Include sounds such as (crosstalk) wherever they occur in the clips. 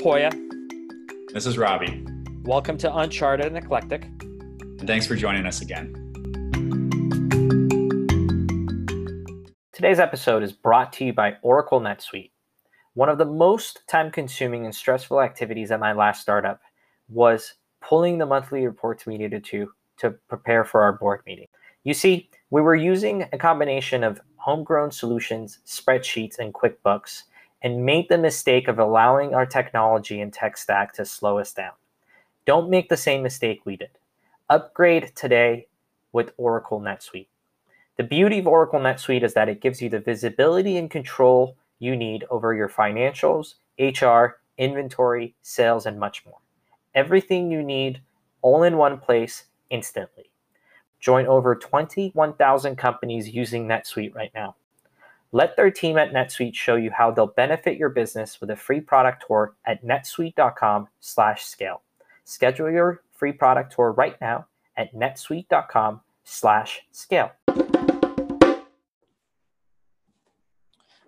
Poya. This is Robbie. Welcome to Uncharted and Eclectic. And thanks for joining us again. Today's episode is brought to you by Oracle NetSuite. One of the most time consuming and stressful activities at my last startup was pulling the monthly reports we needed to to prepare for our board meeting. You see, we were using a combination of homegrown solutions, spreadsheets, and QuickBooks, and made the mistake of allowing our technology and tech stack to slow us down. Don't make the same mistake we did. Upgrade today with Oracle NetSuite. The beauty of Oracle NetSuite is that it gives you the visibility and control you need over your financials, HR, inventory, sales, and much more. Everything you need all in one place instantly. Join over 21,000 companies using NetSuite right now. Let their team at NetSuite show you how they'll benefit your business with a free product tour at netsuite.com/scale. Schedule your free product tour right now at netsuite.com/scale.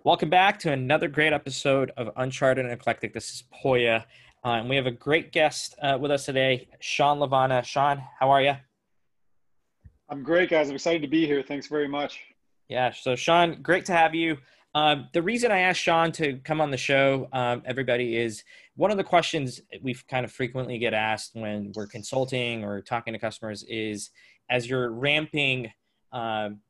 Welcome back to another great episode of Uncharted and Eclectic. This is Poya, uh, and we have a great guest uh, with us today, Sean Lavana. Sean, how are you? I'm great, guys. I'm excited to be here. Thanks very much. Yeah, so Sean, great to have you. Um, the reason I asked Sean to come on the show, um, everybody, is one of the questions we kind of frequently get asked when we're consulting or talking to customers is as you're ramping um,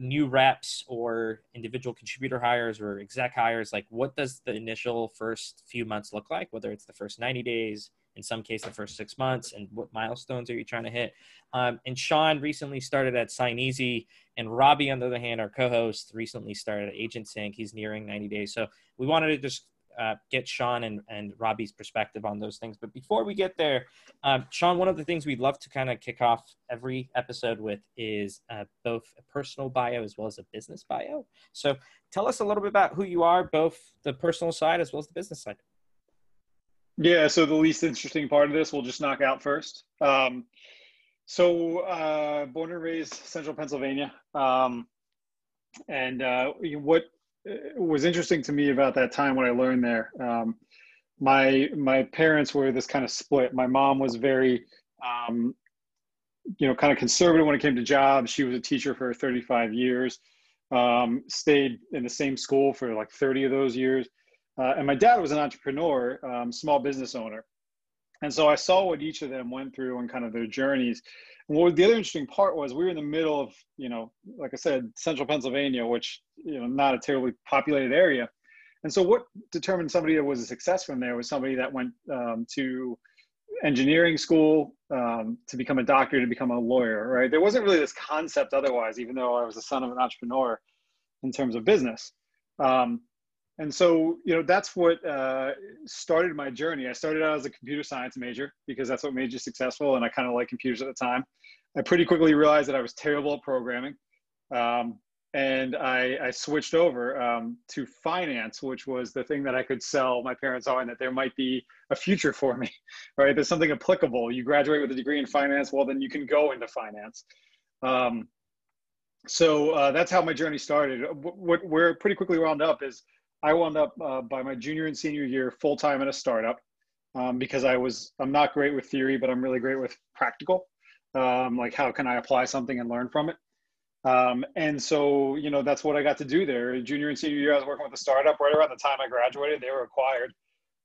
new reps or individual contributor hires or exec hires like what does the initial first few months look like whether it's the first 90 days in some case the first six months and what milestones are you trying to hit um, and sean recently started at signeasy and robbie on the other hand our co-host recently started at agent agentsync he's nearing 90 days so we wanted to just uh, get Sean and, and Robbie's perspective on those things. But before we get there, um, Sean, one of the things we'd love to kind of kick off every episode with is uh, both a personal bio as well as a business bio. So tell us a little bit about who you are, both the personal side as well as the business side. Yeah, so the least interesting part of this we'll just knock out first. Um, so, uh, born and raised Central Pennsylvania. Um, and uh, what was interesting to me about that time when I learned there. Um, my my parents were this kind of split. My mom was very, um, you know, kind of conservative when it came to jobs. She was a teacher for 35 years, um, stayed in the same school for like 30 of those years. Uh, and my dad was an entrepreneur, um, small business owner. And so I saw what each of them went through and kind of their journeys. And what the other interesting part was we were in the middle of, you know, like I said, central Pennsylvania, which, you know, not a terribly populated area. And so what determined somebody that was a success from there was somebody that went um, to engineering school um, to become a doctor, to become a lawyer, right? There wasn't really this concept otherwise, even though I was the son of an entrepreneur in terms of business. Um, and so you know that's what uh, started my journey. I started out as a computer science major because that's what made you successful and i kind of like computers at the time. I pretty quickly realized that i was terrible at programming um, and I, I, switched over um, to finance which was the thing that i could sell my parents on that there might be a future for me (laughs) right? There's something applicable. You graduate with a degree in finance well then you can go into finance. Um, so uh, that's how my journey started. What, we're pretty quickly wound up is I wound up uh, by my junior and senior year full time at a startup um, because I was I'm not great with theory, but I'm really great with practical. Um, like how can I apply something and learn from it? Um, and so you know that's what I got to do there. Junior and senior year, I was working with a startup. Right around the time I graduated, they were acquired,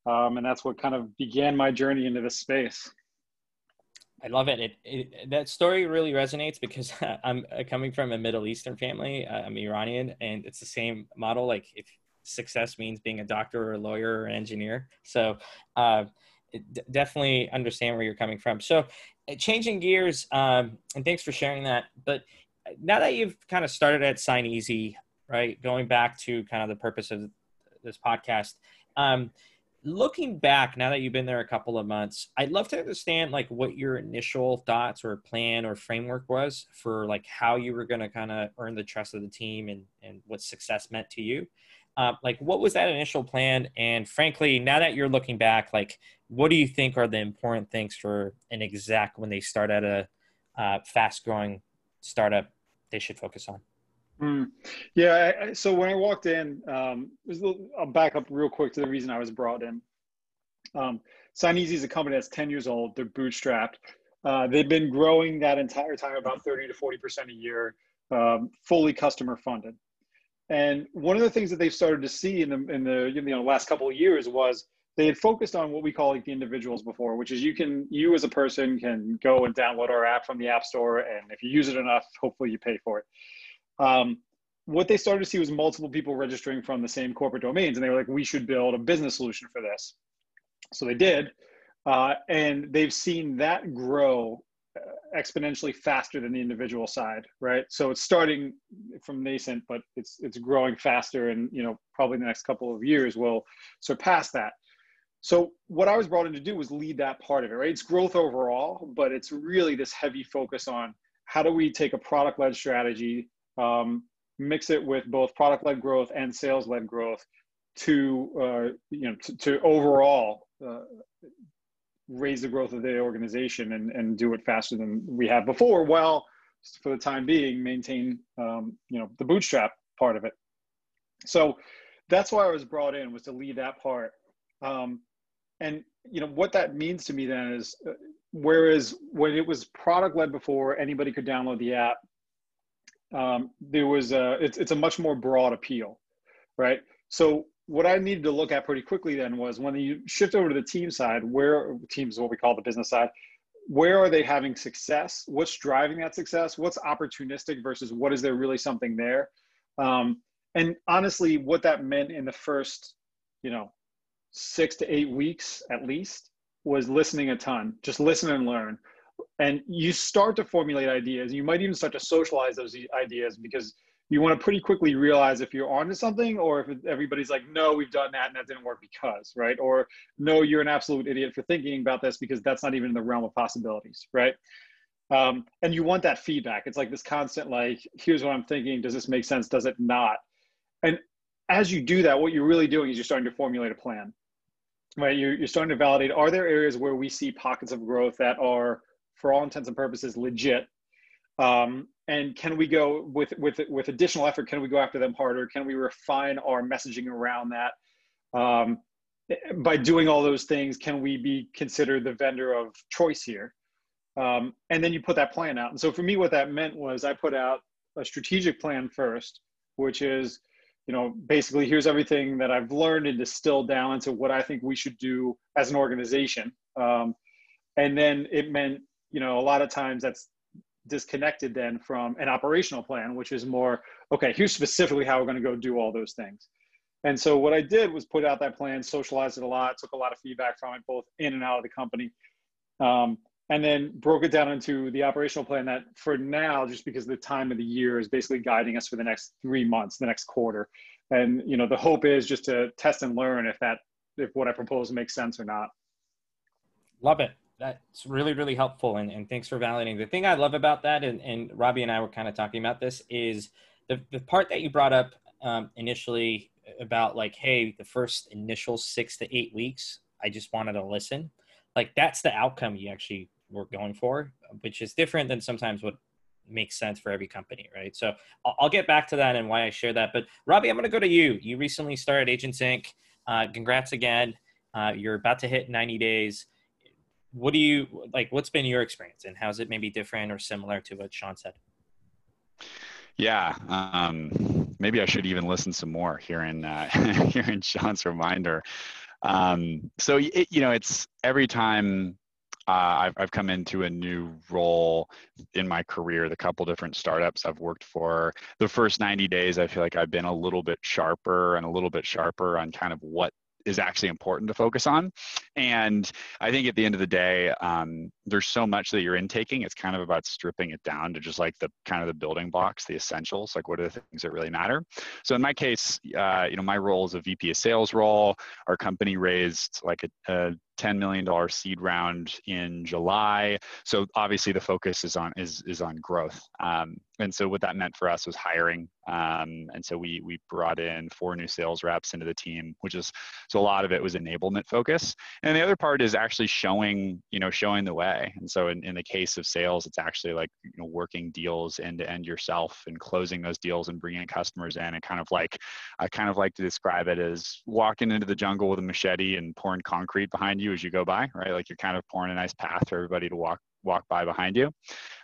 um, and that's what kind of began my journey into this space. I love it. It, it. That story really resonates because (laughs) I'm coming from a Middle Eastern family. I'm Iranian, and it's the same model. Like if success means being a doctor or a lawyer or an engineer. So uh, definitely understand where you're coming from. So uh, changing gears, um, and thanks for sharing that. But now that you've kind of started at Signeasy, right, going back to kind of the purpose of this podcast, um, looking back now that you've been there a couple of months i'd love to understand like what your initial thoughts or plan or framework was for like how you were going to kind of earn the trust of the team and and what success meant to you uh, like what was that initial plan and frankly now that you're looking back like what do you think are the important things for an exec when they start at a uh, fast growing startup they should focus on mm. yeah I, so when i walked in um, i'll back up real quick to the reason i was brought in Um, is a company that's 10 years old. They're bootstrapped. Uh, they've been growing that entire time about 30 to 40% a year, um, fully customer funded. And one of the things that they've started to see in the in the you know last couple of years was they had focused on what we call like the individuals before, which is you can you as a person can go and download our app from the app store, and if you use it enough, hopefully you pay for it. Um, what they started to see was multiple people registering from the same corporate domains, and they were like, we should build a business solution for this. So they did, uh, and they've seen that grow exponentially faster than the individual side, right? So it's starting from nascent, but it's it's growing faster, and you know probably the next couple of years will surpass that. So what I was brought in to do was lead that part of it, right? It's growth overall, but it's really this heavy focus on how do we take a product-led strategy, um, mix it with both product-led growth and sales-led growth to uh, you know to, to overall uh, raise the growth of the organization and, and do it faster than we have before while for the time being maintain um, you know the bootstrap part of it. So that's why i was brought in was to lead that part. Um, and you know what that means to me then is uh, whereas when it was product led before anybody could download the app um, there was a it's, it's a much more broad appeal right? So what I needed to look at pretty quickly then was when you shift over to the team side, where teams what we call the business side, where are they having success? What's driving that success? What's opportunistic versus what is there really something there? Um, and honestly, what that meant in the first, you know, six to eight weeks at least was listening a ton, just listen and learn. And you start to formulate ideas. You might even start to socialize those ideas because you want to pretty quickly realize if you're onto something or if everybody's like, no, we've done that and that didn't work because, right? Or no, you're an absolute idiot for thinking about this because that's not even in the realm of possibilities, right? Um, and you want that feedback. It's like this constant, like, here's what I'm thinking. Does this make sense? Does it not? And as you do that, what you're really doing is you're starting to formulate a plan, right? You're, you're starting to validate, are there areas where we see pockets of growth that are, for all intents and purposes, legit um, and can we go with with with additional effort? Can we go after them harder? Can we refine our messaging around that? Um, by doing all those things, can we be considered the vendor of choice here? Um, and then you put that plan out. And so for me, what that meant was I put out a strategic plan first, which is, you know, basically here's everything that I've learned and distilled down into what I think we should do as an organization. Um, and then it meant, you know, a lot of times that's disconnected then from an operational plan, which is more, okay, here's specifically how we're going to go do all those things. And so what I did was put out that plan, socialized it a lot, took a lot of feedback from it, both in and out of the company, um, and then broke it down into the operational plan that for now, just because the time of the year is basically guiding us for the next three months, the next quarter. And you know, the hope is just to test and learn if that if what I propose makes sense or not. Love it that's really really helpful and, and thanks for validating. The thing i love about that and, and robbie and i were kind of talking about this is the, the part that you brought up um, initially about like hey the first initial six to eight weeks i just wanted to listen. Like that's the outcome you actually were going for which is different than sometimes what makes sense for every company right? So i'll, I'll get back to that and why i share that but robbie i'm going to go to you. You recently started AgentSync uh, congrats again. Uh, you're about to hit 90 days what do you like what's been your experience and how's it maybe different or similar to what sean said? Yeah um, maybe i should even listen some more hearing uh, (laughs) hearing sean's reminder. Um, so it, you know it's every time uh, I've, I've come into a new role in my career the couple different startups i've worked for the first 90 days i feel like i've been a little bit sharper and a little bit sharper on kind of what is actually important to focus on. And I think at the end of the day, um, there's so much that you're intaking. It's kind of about stripping it down to just like the kind of the building blocks, the essentials, like what are the things that really matter. So in my case, uh, you know, my role is a VP of sales role. Our company raised like a, a $10 million seed round in July. So obviously the focus is on is is on growth. Um, and so what that meant for us was hiring. Um, and so we we brought in four new sales reps into the team, which is so a lot of it was enablement focus. And the other part is actually showing you know showing the way. And so in, in the case of sales, it's actually like you know working deals end to end yourself and closing those deals and bringing customers in and kind of like I kind of like to describe it as walking into the jungle with a machete and pouring concrete behind you as you go by, right? Like you're kind of pouring a nice path for everybody to walk walk by behind you.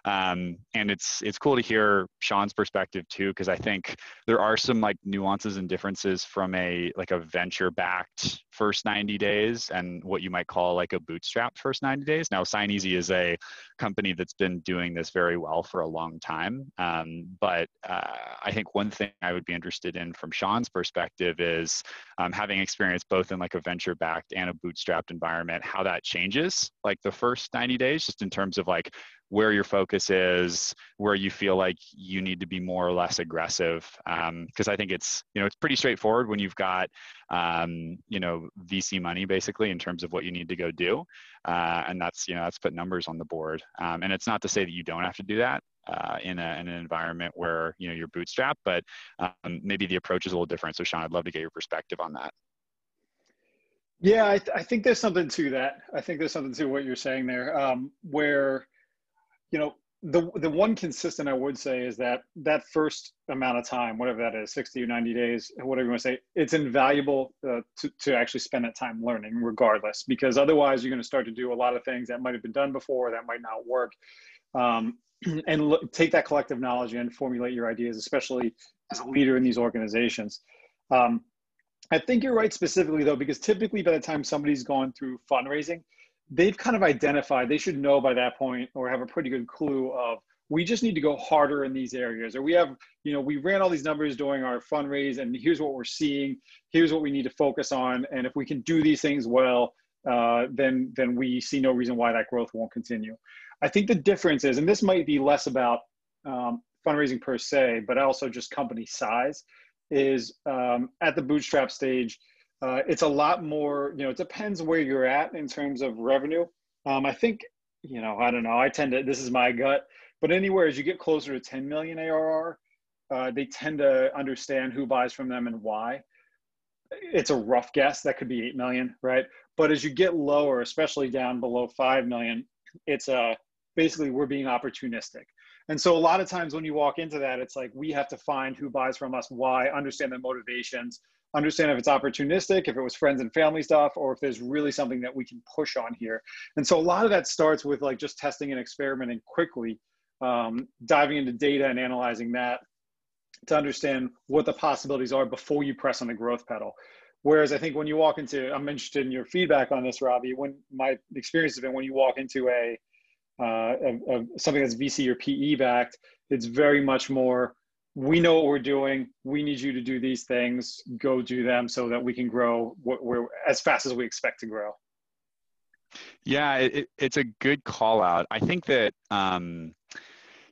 Um, and it's it's cool to hear Sean's perspective too, because I think there are some like nuances and differences from a like a venture backed first 90 days and what you might call like a bootstrap first 90 days. Now, SignEasy is a company that's been doing this very well for a long time. Um, but uh, I think one thing I would be interested in from Sean's perspective is um, having experience both in like a venture backed and a bootstrapped environment, how that changes like the first 90 days, just in terms of like where your focus is, where you feel like you need to be more or less aggressive. Because um, I think it's you know it's pretty straightforward when you've got um, you know VC money basically in terms of what you need to go do, uh, and that's you know that's put numbers on the board. Um, and it's not to say that you don't have to do that. Uh, in, a, in an environment where you know you're bootstrapped, but um, maybe the approach is a little different. So, Sean, I'd love to get your perspective on that. Yeah, I, th- I think there's something to that. I think there's something to what you're saying there, um, where you know, the the one consistent I would say is that that first amount of time, whatever that is, 60 or 90 days, whatever you want to say, it's invaluable uh, to, to actually spend that time learning regardless, because otherwise you're going to start to do a lot of things that might have been done before that might not work. Um, (clears throat) and take that collective knowledge and formulate your ideas, especially as a leader in these organizations. Um, I think you're right specifically though, because typically by the time somebody's gone through fundraising, they've kind of identified, they should know by that point or have a pretty good clue of we just need to go harder in these areas or we have you know we ran all these numbers during our fundraise and here's what we're seeing here's what we need to focus on and if we can do these things well uh, then then we see no reason why that growth won't continue. I think the difference is and this might be less about um, fundraising per se but also just company size is um, at the bootstrap stage uh, it's a lot more, you know, it depends where you're at in terms of revenue. Um, I think, you know, I don't know, I tend to, this is my gut, but anywhere as you get closer to 10 million ARR, uh, they tend to understand who buys from them and why. It's a rough guess. That could be 8 million, right? But as you get lower, especially down below 5 million, it's uh, basically we're being opportunistic. And so a lot of times when you walk into that, it's like we have to find who buys from us, why, understand their motivations, understand if it's opportunistic, if it was friends and family stuff, or if there's really something that we can push on here. And so a lot of that starts with like just testing and experimenting quickly, um, diving into data and analyzing that to understand what the possibilities are before you press on the growth pedal. Whereas I think when you walk into, I'm interested in your feedback on this, Robbie. When my experience has been when you walk into a, uh, a, a something that's VC or PE backed, it's very much more we know what we're doing. We need you to do these things. Go do them so that we can grow what we're, as fast as we expect to grow. Yeah, it, it's a good call out. I think that, um,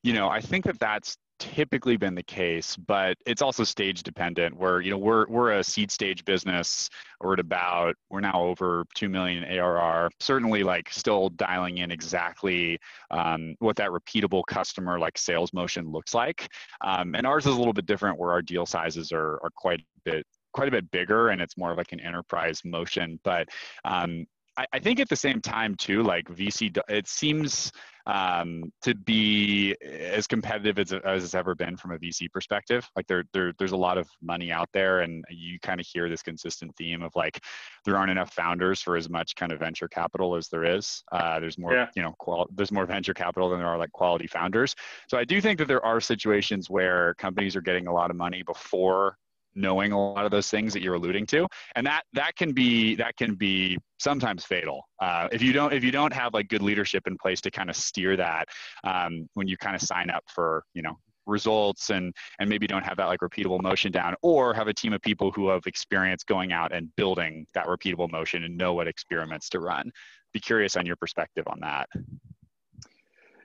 you know, I think that that's typically been the case, but it's also stage dependent. Where you know we're we're a seed stage business. We're at about we're now over two million ARR. Certainly, like still dialing in exactly um, what that repeatable customer like sales motion looks like. Um, and ours is a little bit different, where our deal sizes are are quite a bit quite a bit bigger and it's more of like an enterprise motion but um, I, I think at the same time too, like VC, it seems um, to be as competitive as, as it's ever been from a VC perspective. Like there, there, there's a lot of money out there, and you kind of hear this consistent theme of like there aren't enough founders for as much kind of venture capital as there is. Uh, there's more, yeah. you know, qual- there's more venture capital than there are like quality founders. So I do think that there are situations where companies are getting a lot of money before knowing a lot of those things that you're alluding to. And that that can be that can be sometimes fatal. Uh, if you don't if you don't have like good leadership in place to kind of steer that um, when you kind of sign up for you know results and and maybe don't have that like repeatable motion down or have a team of people who have experience going out and building that repeatable motion and know what experiments to run. Be curious on your perspective on that.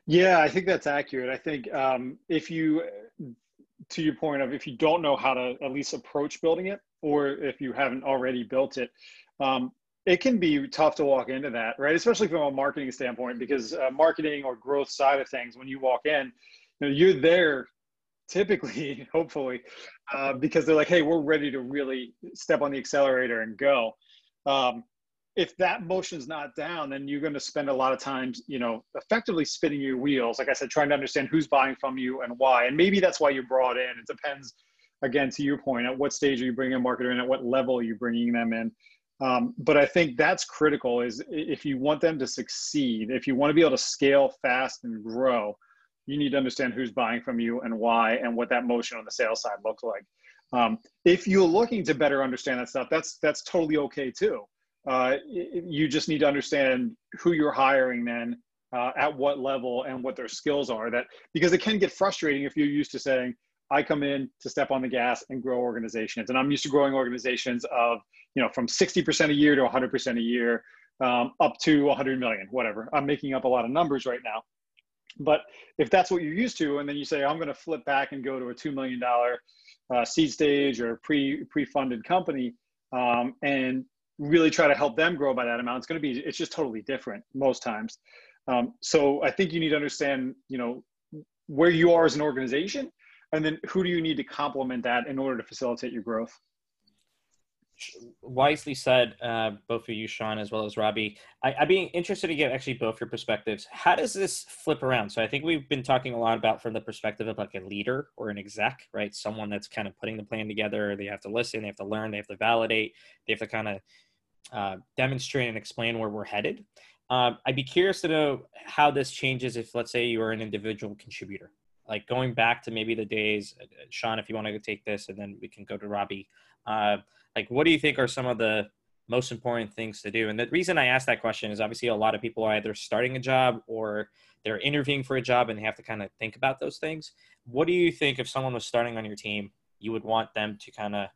Yeah i think that's accurate. I think um, if you to your point of if you don't know how to at least approach building it, or if you haven't already built it, um, it can be tough to walk into that, right? Especially from a marketing standpoint, because uh, marketing or growth side of things, when you walk in, you know, you're there typically, (laughs) hopefully, uh, because they're like, hey, we're ready to really step on the accelerator and go. Um, if that motion's not down, then you're going to spend a lot of time, you know, effectively spinning your wheels. Like I said, trying to understand who's buying from you and why. And maybe that's why you're brought in. It depends, again, to your point, at what stage are you bringing a marketer in, at what level are you bringing them in. Um, but I think that's critical. Is if you want them to succeed, if you want to be able to scale fast and grow, you need to understand who's buying from you and why, and what that motion on the sales side looks like. Um, if you're looking to better understand that stuff, that's that's totally okay too uh, you just need to understand who you're hiring then uh, at what level and what their skills are that because it can get frustrating if you're used to saying i come in to step on the gas and grow organizations. And i'm used to growing organizations of you know from 60% a year to 100% a year um, up to 100 million whatever. I'm making up a lot of numbers right now. But if that's what you're used to and then you say i'm going to flip back and go to a $2 million uh, seed stage or pre pre-funded company um, and really try to help them grow by that amount, it's going to be it's just totally different most times. Um, so I think you need to understand, you know, where you are as an organization, and then who do you need to complement that in order to facilitate your growth. Wisely said, uh, both of you, Sean, as well as Robbie. I, would be interested to get actually both your perspectives. How does this flip around? So I think we've been talking a lot about from the perspective of like a leader or an exec, right? Someone that's kind of putting the plan together. They have to listen, they have to learn, they have to validate, they have to kind of uh, demonstrate and explain where we're headed. Um, I'd be curious to know how this changes if, let's say, you are an individual contributor. Like going back to maybe the days, uh, Sean, if you want to take this, and then we can go to Robbie. Uh, like, what do you think are some of the most important things to do? And the reason I ask that question is obviously a lot of people are either starting a job or they're interviewing for a job and they have to kind of think about those things. What do you think if someone was starting on your team, you would want them to kind of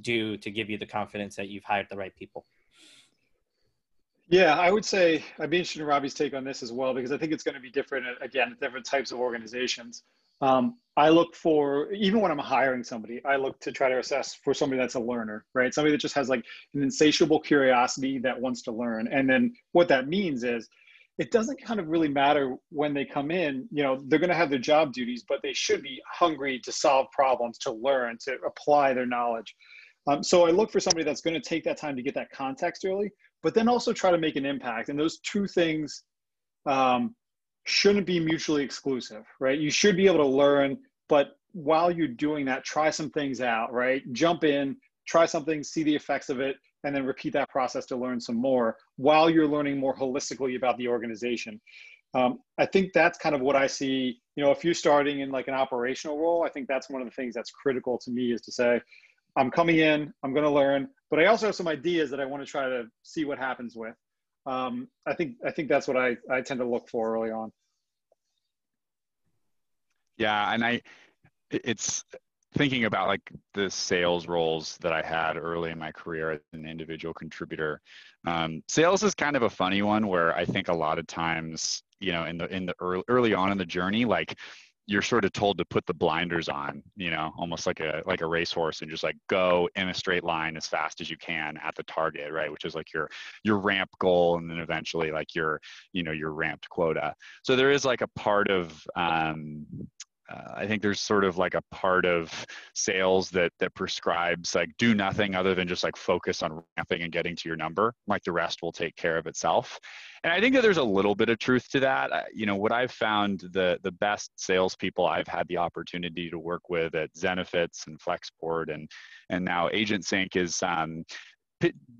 do to give you the confidence that you've hired the right people? Yeah, I would say I'd be interested in Robbie's take on this as well because I think it's going to be different uh, again, different types of organizations. Um, I look for even when I'm hiring somebody, I look to try to assess for somebody that's a learner, right? Somebody that just has like an insatiable curiosity that wants to learn. And then what that means is it doesn't kind of really matter when they come in, you know, they're going to have their job duties, but they should be hungry to solve problems, to learn, to apply their knowledge. Um, so I look for somebody that's going to take that time to get that context early, but then also try to make an impact. And those two things um, shouldn't be mutually exclusive, right? You should be able to learn, but while you're doing that, try some things out, right? Jump in, try something, see the effects of it, and then repeat that process to learn some more while you're learning more holistically about the organization. Um, I think that's kind of what I see. You know, if you're starting in like an operational role, I think that's one of the things that's critical to me is to say, I'm coming in, I'm going to learn, but I also have some ideas that I want to try to see what happens with. Um, I think I think that's what I, I tend to look for early on. Yeah, and I it's thinking about like the sales roles that I had early in my career as an individual contributor. Um, sales is kind of a funny one where I think a lot of times, you know, in the in the early early on in the journey, like you're sort of told to put the blinders on, you know, almost like a like a racehorse and just like go in a straight line as fast as you can at the target, right? Which is like your your ramp goal and then eventually like your, you know, your ramped quota. So there is like a part of um uh, I think there's sort of like a part of sales that that prescribes like do nothing other than just like focus on ramping and getting to your number. Like the rest will take care of itself. And I think that there's a little bit of truth to that. you know, what I've found the the best salespeople I've had the opportunity to work with at Zenefits and Flexport and and now AgentSync is um,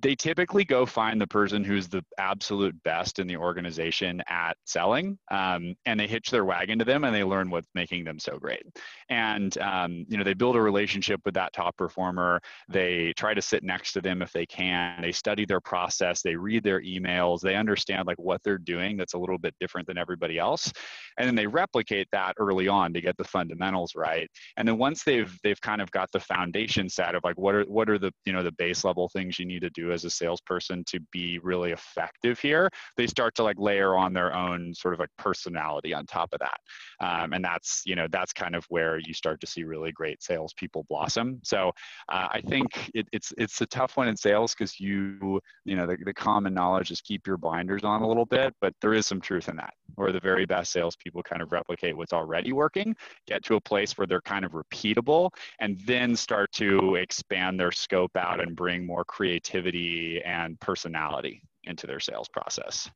they typically go find the person who's the absolute best in the organization at selling um, and they hitch their wagon to them and they learn what's making them so great. And um, you know they build a relationship with that top performer. They try to sit next to them if they can. They study their process. They read their emails. They understand like what they're doing that's a little bit different than everybody else. And then they replicate that early on to get the fundamentals right. And then once they've they've kind of got the foundation set of like what are what are the you know the base level things you need to do as a salesperson to be really effective here, they start to like layer on their own sort of like personality on top of that. Um, and that's, you know, that's kind of where you start to see really great salespeople blossom. So uh, I think it, it's, it's a tough one in sales because you, you know, the, the common knowledge is keep your blinders on a little bit, but there is some truth in that, where the very best salespeople kind of replicate what's already working, get to a place where they're kind of repeatable, and then start to expand their scope out and bring more creativity and personality into their sales process.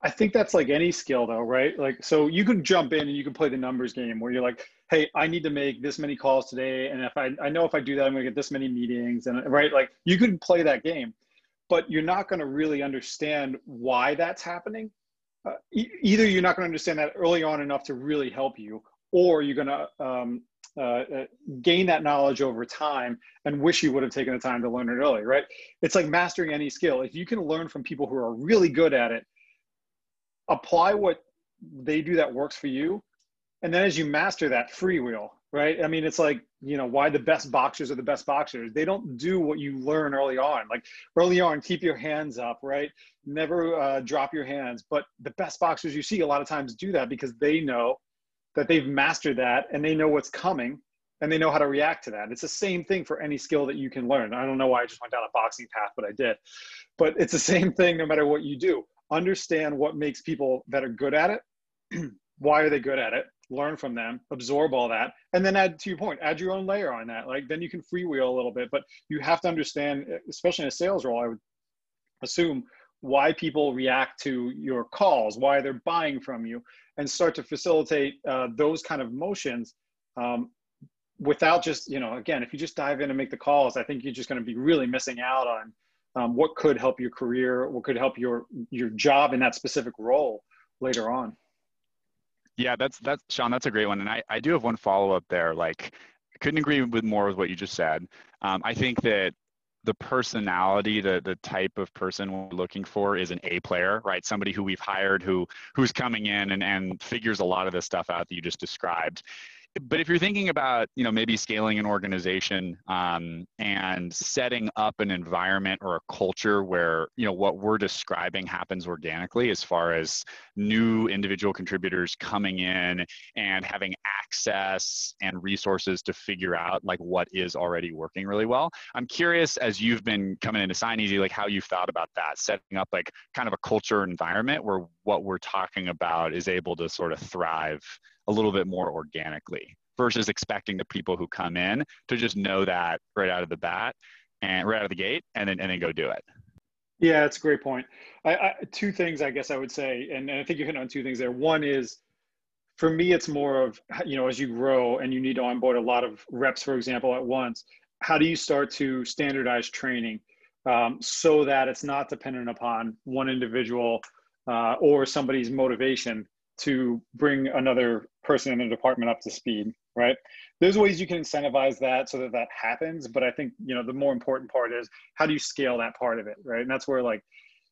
I think that's like any skill though, right? Like, so you can jump in and you can play the numbers game where you're like, hey, I need to make this many calls today. And if I, I know if I do that, I'm gonna get this many meetings and right. Like you can play that game, but you're not gonna really understand why that's happening. Uh, e- either you're not gonna understand that early on enough to really help you, or you're gonna um, uh, uh, gain that knowledge over time and wish you would have taken the time to learn it early, right? It's like mastering any skill. If you can learn from people who are really good at it, apply what they do that works for you. And then as you master that freewheel, right? I mean, it's like, you know, why the best boxers are the best boxers. They don't do what you learn early on. Like early on, keep your hands up, right? Never uh, drop your hands. But the best boxers you see a lot of times do that because they know that they've mastered that and they know what's coming and they know how to react to that. It's the same thing for any skill that you can learn. I don't know why I just went down a boxing path, but I did. But it's the (laughs) same thing no matter what you do. Understand what makes people that are good at it. (clears throat) why are they good at it? Learn from them, absorb all that, and then add to your point, add your own layer on that. Like then you can freewheel a little bit, but you have to understand, especially in a sales role, I would assume why people react to your calls, why they're buying from you, and start to facilitate uh, those kind of motions um, without just, you know, again, if you just dive in and make the calls, I think you're just going to be really missing out on um, what could help your career, what could help your your job in that specific role later on. Yeah, that's that's Sean. That's a great one, and I I do have one follow up there. Like, couldn't agree with more with what you just said. Um, I think that the personality, the the type of person we're looking for is an A player, right? Somebody who we've hired who who's coming in and, and figures a lot of this stuff out that you just described but if you're thinking about you know maybe scaling an organization um, and setting up an environment or a culture where you know what we're describing happens organically as far as new individual contributors coming in and having access and resources to figure out like what is already working really well i'm curious as you've been coming into SignEasy like how you've thought about that setting up like kind of a culture environment where what we're talking about is able to sort of thrive a little bit more organically versus expecting the people who come in to just know that right out of the bat and right out of the gate and then and then go do it. Yeah, that's a great point. I, I, two things I guess I would say, and, and I think you hit on two things there. One is for me, it's more of, you know, as you grow and you need to onboard a lot of reps, for example, at once, how do you start to standardize training um, so that it's not dependent upon one individual uh, or somebody's motivation to bring another person in the department up to speed right? There's ways you can incentivize that so that that happens but i think you know the more important part is how do you scale that part of it right? And that's where like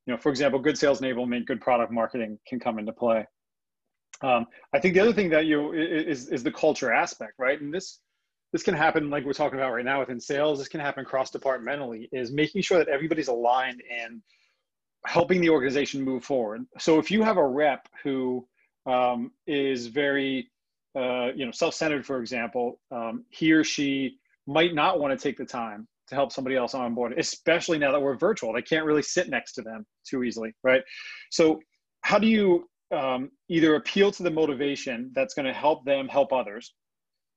you know for example good sales enablement good product marketing can come into play. Um, i think the other thing that you is is the culture aspect right? And this this can happen like we're talking about right now within sales this can happen cross departmentally is making sure that everybody's aligned in helping the organization move forward. So if you have a rep who um, is very, uh, you know, self-centered, for example, um, he or she might not want to take the time to help somebody else on board, especially now that we're virtual. They can't really sit next to them too easily, right? So, how do you um, either appeal to the motivation that's going to help them help others,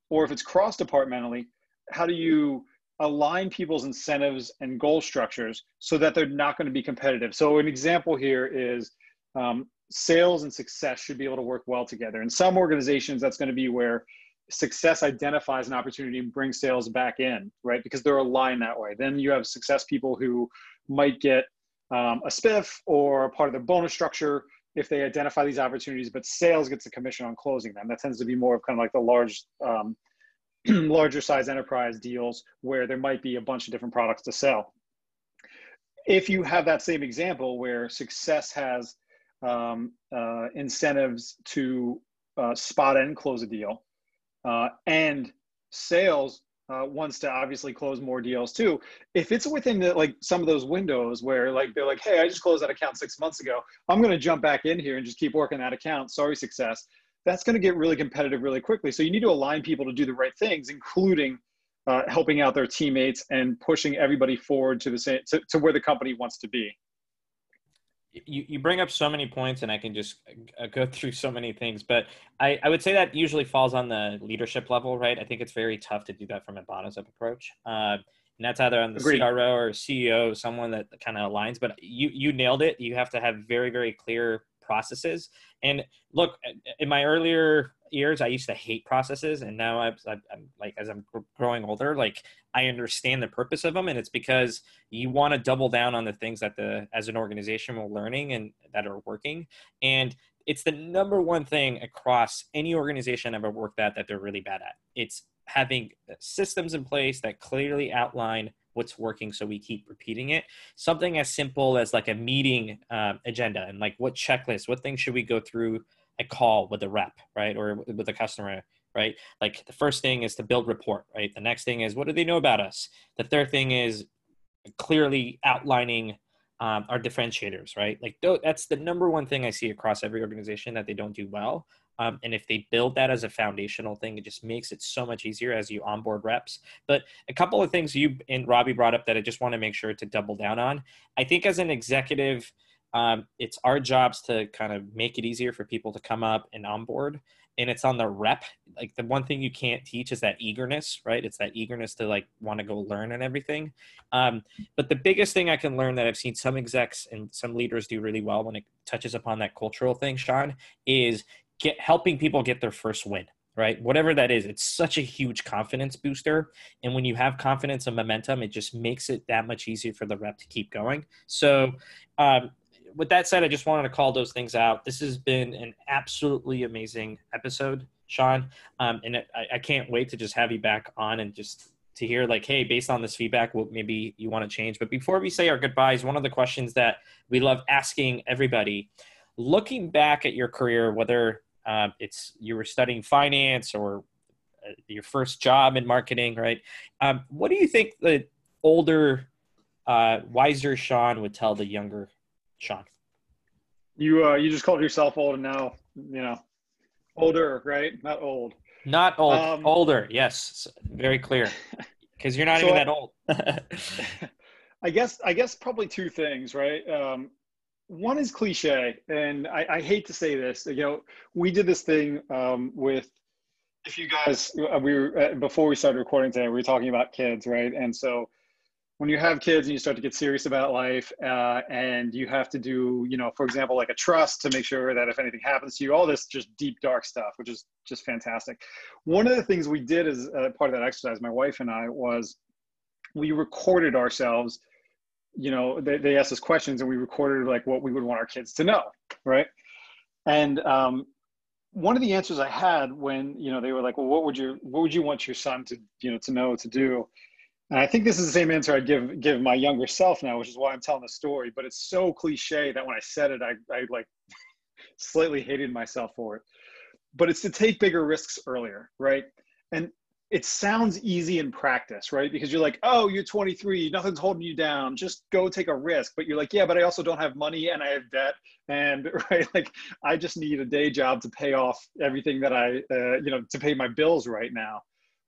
or if it's cross departmentally, how do you align people's incentives and goal structures so that they're not going to be competitive? So, an example here is um, sales and success should be able to work well together. In some organizations, that's going to be where success identifies an opportunity and brings sales back in, right? Because they're aligned that way. Then you have success people who might get um, a spiff or a part of their bonus structure if they identify these opportunities, but sales gets a commission on closing them. That tends to be more of kind of like the large, um, (clears throat) larger size enterprise deals where there might be a bunch of different products to sell. If you have that same example where success has um, uh, incentives to uh, spot and close a deal, uh, and sales uh, wants to obviously close more deals too. If it's within the, like some of those windows where like they're like, hey, I just closed that account six months ago, I'm going to jump back in here and just keep working that account. Sorry, success. That's going to get really competitive really quickly. So you need to align people to do the right things, including uh, helping out their teammates and pushing everybody forward to the same to, to where the company wants to be you, you bring up so many points and i can just go (laughs) through so many things but I, I would say that usually falls on the leadership level right i think it's very tough to do that from a bottoms up approach uh, and that's either on the Agreed. CRO or CEO, someone that kind of aligns. But you you nailed it. You have to have very very clear processes. And look, in my earlier years, I used to hate processes, and now I'm, I'm like as I'm growing older, like I understand the purpose of them, and it's because you want to double down on the things that the as an organization we're learning and that are working, and it's the number one thing across any organization I've ever worked at that they're really bad at. It's having systems in place that clearly outline what's working so we keep repeating it something as simple as like a meeting um, agenda and like what checklist what things should we go through a call with a rep, right, or with a customer, right? Like the first thing is to build rapport, right? The next thing is what do they know about us? The third thing is clearly outlining um, our differentiators, right? Like that's the number one thing I see across every organization that they don't do well. Um, and if they build that as a foundational thing, it just makes it so much easier as you onboard reps. But a couple of things you and Robbie brought up that I just want to make sure to double down on. I think as an executive, um, it's our jobs to kind of make it easier for people to come up and onboard and it's on the rep like the one thing you can't teach is that eagerness right it's that eagerness to like want to go learn and everything um, but the biggest thing i can learn that i've seen some execs and some leaders do really well when it touches upon that cultural thing sean is get helping people get their first win right whatever that is it's such a huge confidence booster and when you have confidence and momentum it just makes it that much easier for the rep to keep going so um, with that said, I just wanted to call those things out. This has been an absolutely amazing episode, Sean, um, and I, I, can't wait to just have you back on and just to hear like, hey, based on this feedback, what maybe you want to change. But before we say our goodbyes, one of the questions that we love asking everybody, looking back at your career, whether uh, it's you were studying finance or uh, your first job in marketing, right? Um, what do you think the older, uh, wiser Sean would tell the younger Sean? You uh, you just called yourself old, and now you know older, right? Not old. Not old. Um, older. Yes, very clear. (laughs) Because you're not so even that old. (laughs) (laughs) I guess I guess probably two things, right? Um, one is cliche, and I, I, hate to say this. You know, we did this thing um, with. If you guys, uh, we were uh, before we started recording today, we were talking about kids, right? And so when you have kids and you start to get serious about life uh, and you have to do you know for example like a trust to make sure that if anything happens to you all this just deep dark stuff which is just fantastic one of the things we did as uh, part of that exercise my wife and i was we recorded ourselves you know they, they asked us questions and we recorded like what we would want our kids to know right and um, one of the answers i had when you know they were like well what would you what would you want your son to you know to know to do and I think this is the same answer I'd give give my younger self now, which is why I'm telling the story. But it's so cliche that when I said it, I, I like (laughs) slightly hated myself for it. But it's to take bigger risks earlier, right? And it sounds easy in practice, right? Because you're like, oh, you're 23, nothing's holding you down, just go take a risk. But you're like, yeah, but I also don't have money and I have debt, and (laughs) right, like I just need a day job to pay off everything that I, uh, you know, to pay my bills right now.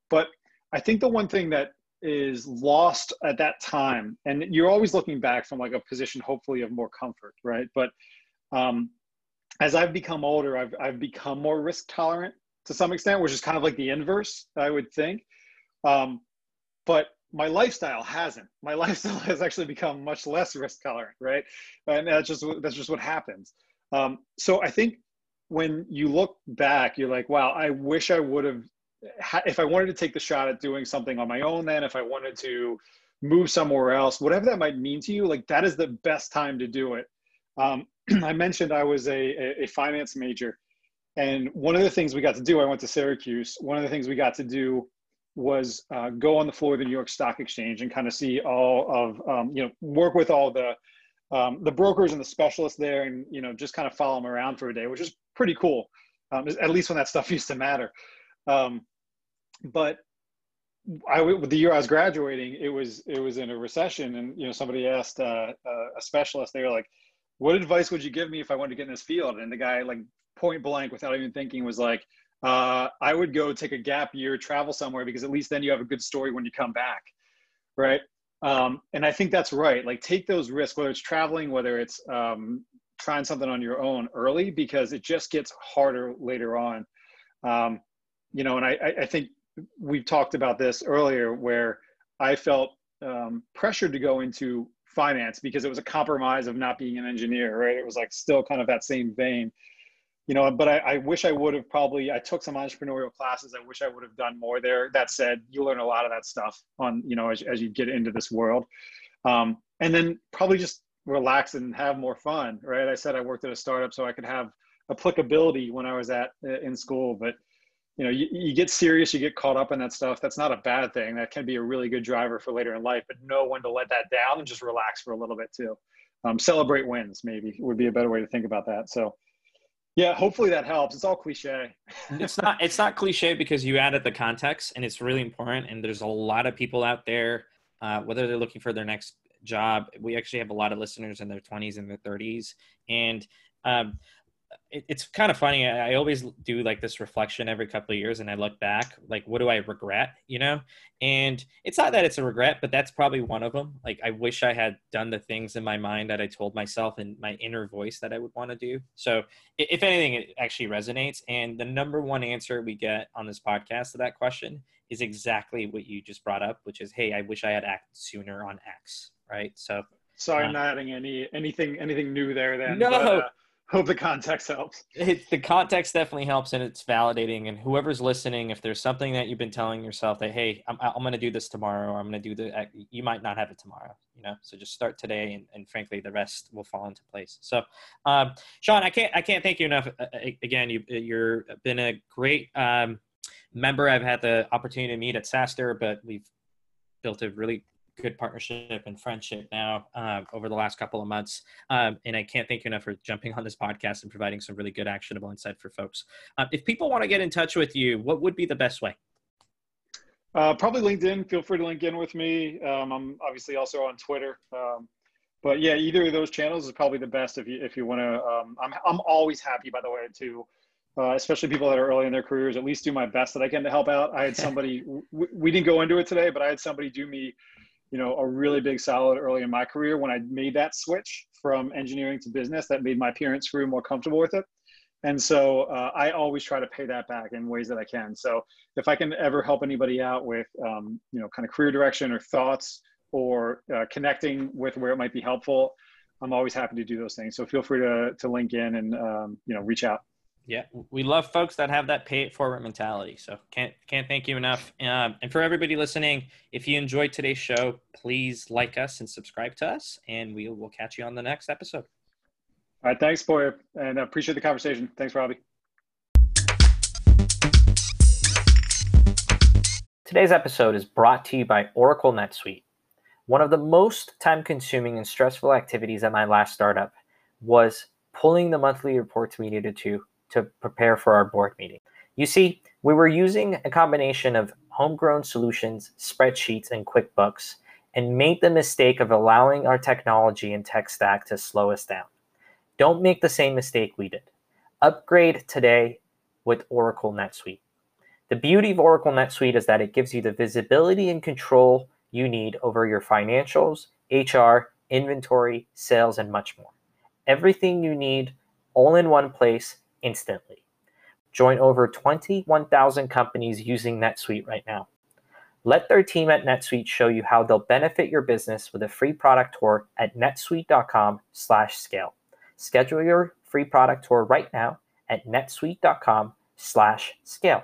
But I think the one thing that is lost at that time and you're always looking back from like a position hopefully of more comfort right but um, as i've become older I've, I've become more risk tolerant to some extent which is kind of like the inverse i would think. Um, but my lifestyle hasn't. My (laughs) lifestyle has actually become much less risk tolerant right? And that's just that's just what happens. Um, so i think when you look back you're like wow i wish i would have if I wanted to take the shot at doing something on my own, then if I wanted to move somewhere else, whatever that might mean to you, like that is the best time to do it. Um, (clears throat) I mentioned I was a, a finance major, and one of the things we got to do, I went to Syracuse. One of the things we got to do was uh, go on the floor of the New York Stock Exchange and kind of see all of, um, you know, work with all the um, the brokers and the specialists there, and you know, just kind of follow them around for a day, which is pretty cool. Um, at least when that stuff (laughs) used to matter. Um, but I the year I was graduating, it was it was in a recession, and you know somebody asked uh, a specialist. They were like, "What advice would you give me if I wanted to get in this field?" And the guy, like point blank, without even thinking, was like, uh, "I would go take a gap year, travel somewhere, because at least then you have a good story when you come back." Right. Um, and I think that's right. Like take those risks, whether it's traveling, whether it's um, trying something on your own early, because it just gets harder later on. Um, you know, and I, I think we've talked about this earlier where I felt um, pressured to go into finance because it was a compromise of not being an engineer, right? It was like still kind of that same vein, you know. But I, I wish I would have probably. I took some entrepreneurial classes. I wish I would have done more there. That said, you learn a lot of that stuff on you know as as you get into this world, um, and then probably just relax and have more fun, right? I said I worked at a startup so I could have applicability when I was at in school, but you know, you, you get serious, you get caught up in that stuff. That's not a bad thing. That can be a really good driver for later in life, but know when to let that down and just relax for a little bit too. Um, celebrate wins, maybe would be a better way to think about that. So, yeah, hopefully that helps. It's all cliche. (laughs) it's not. It's not cliche because you added the context, and it's really important. And there's a lot of people out there, uh, whether they're looking for their next job. We actually have a lot of listeners in their 20s and their 30s, and um, it, it's kind of funny. I, I, always do like this reflection every couple of years, and I look back, like, what do I regret? You know, and it's not that it's a regret, but that's probably one of them. Like, I wish I had done the things in my mind that I told myself and my inner voice that I would want to do. So, if anything, it actually resonates. And the number one answer we get on this podcast to that question is exactly what you just brought up, which is, "Hey, I wish I had acted sooner on X." Right. So. Sorry, uh, I'm not adding any anything anything new there. Then no, but, uh, hope the context helps. It, the context definitely helps, and it's validating. And whoever's listening, if there's something that you've been telling yourself that, hey, I'm, I'm going to do this tomorrow, or I'm going to do the, you might not have it tomorrow, you know. So just start today, and, and frankly, the rest will fall into place. So, um, Sean, I can't I can't thank you enough. Uh, again, you you're been a great um, member. I've had the opportunity to meet at SaaStr, but we've built a really good partnership and friendship now uh, over the last couple of months. Um, and I can't thank you enough for jumping on this podcast and providing some really good actionable insight for folks. Um, if people want to get in touch with you, what would be the best way? Uh, probably LinkedIn. Feel free to link in with me. Um, I'm obviously also on Twitter. Um, but yeah, either of those channels is probably the best if you if you want to. Um, I'm I'm always happy, by the way, to uh, especially people that are early in their careers, at least do my best that I can to help out. I had (laughs) somebody, we didn't go into it today, but I had somebody do me you know, a really big solid early in my career when I made that switch from engineering to business that made my parents' career more comfortable with it. And so uh, I always try to pay that back in ways that I can. So if I can ever help anybody out with, um, you know, kind of career direction or thoughts or uh, connecting with where it might be helpful, I'm always happy to do those things. So feel free to, to link in and, um, you know, reach out. Yeah, we love folks that have that pay it forward mentality. So can't can't thank you enough. Um, and for everybody listening, if you enjoyed today's show, please like us and subscribe to us, and we will catch you on the next episode. All right, thanks, Boyer, and I appreciate the conversation. Thanks, Robbie. Today's episode is brought to you by Oracle NetSuite. One of the most time-consuming and stressful activities at my last startup was pulling the monthly reports we needed to to prepare for our board meeting. You see, we were using a combination of homegrown solutions, spreadsheets, and QuickBooks, and made the mistake of allowing our technology and tech stack to slow us down. Don't make the same mistake we did. Upgrade today with Oracle NetSuite. The beauty of Oracle NetSuite is that it gives you the visibility and control you need over your financials, HR, inventory, sales, and much more. Everything you need all in one place instantly. Join over 21,000 companies using NetSuite right now. Let their team at NetSuite show you how they'll benefit your business with a free product tour at netsuite.com/scale. Schedule your free product tour right now at netsuite.com/scale.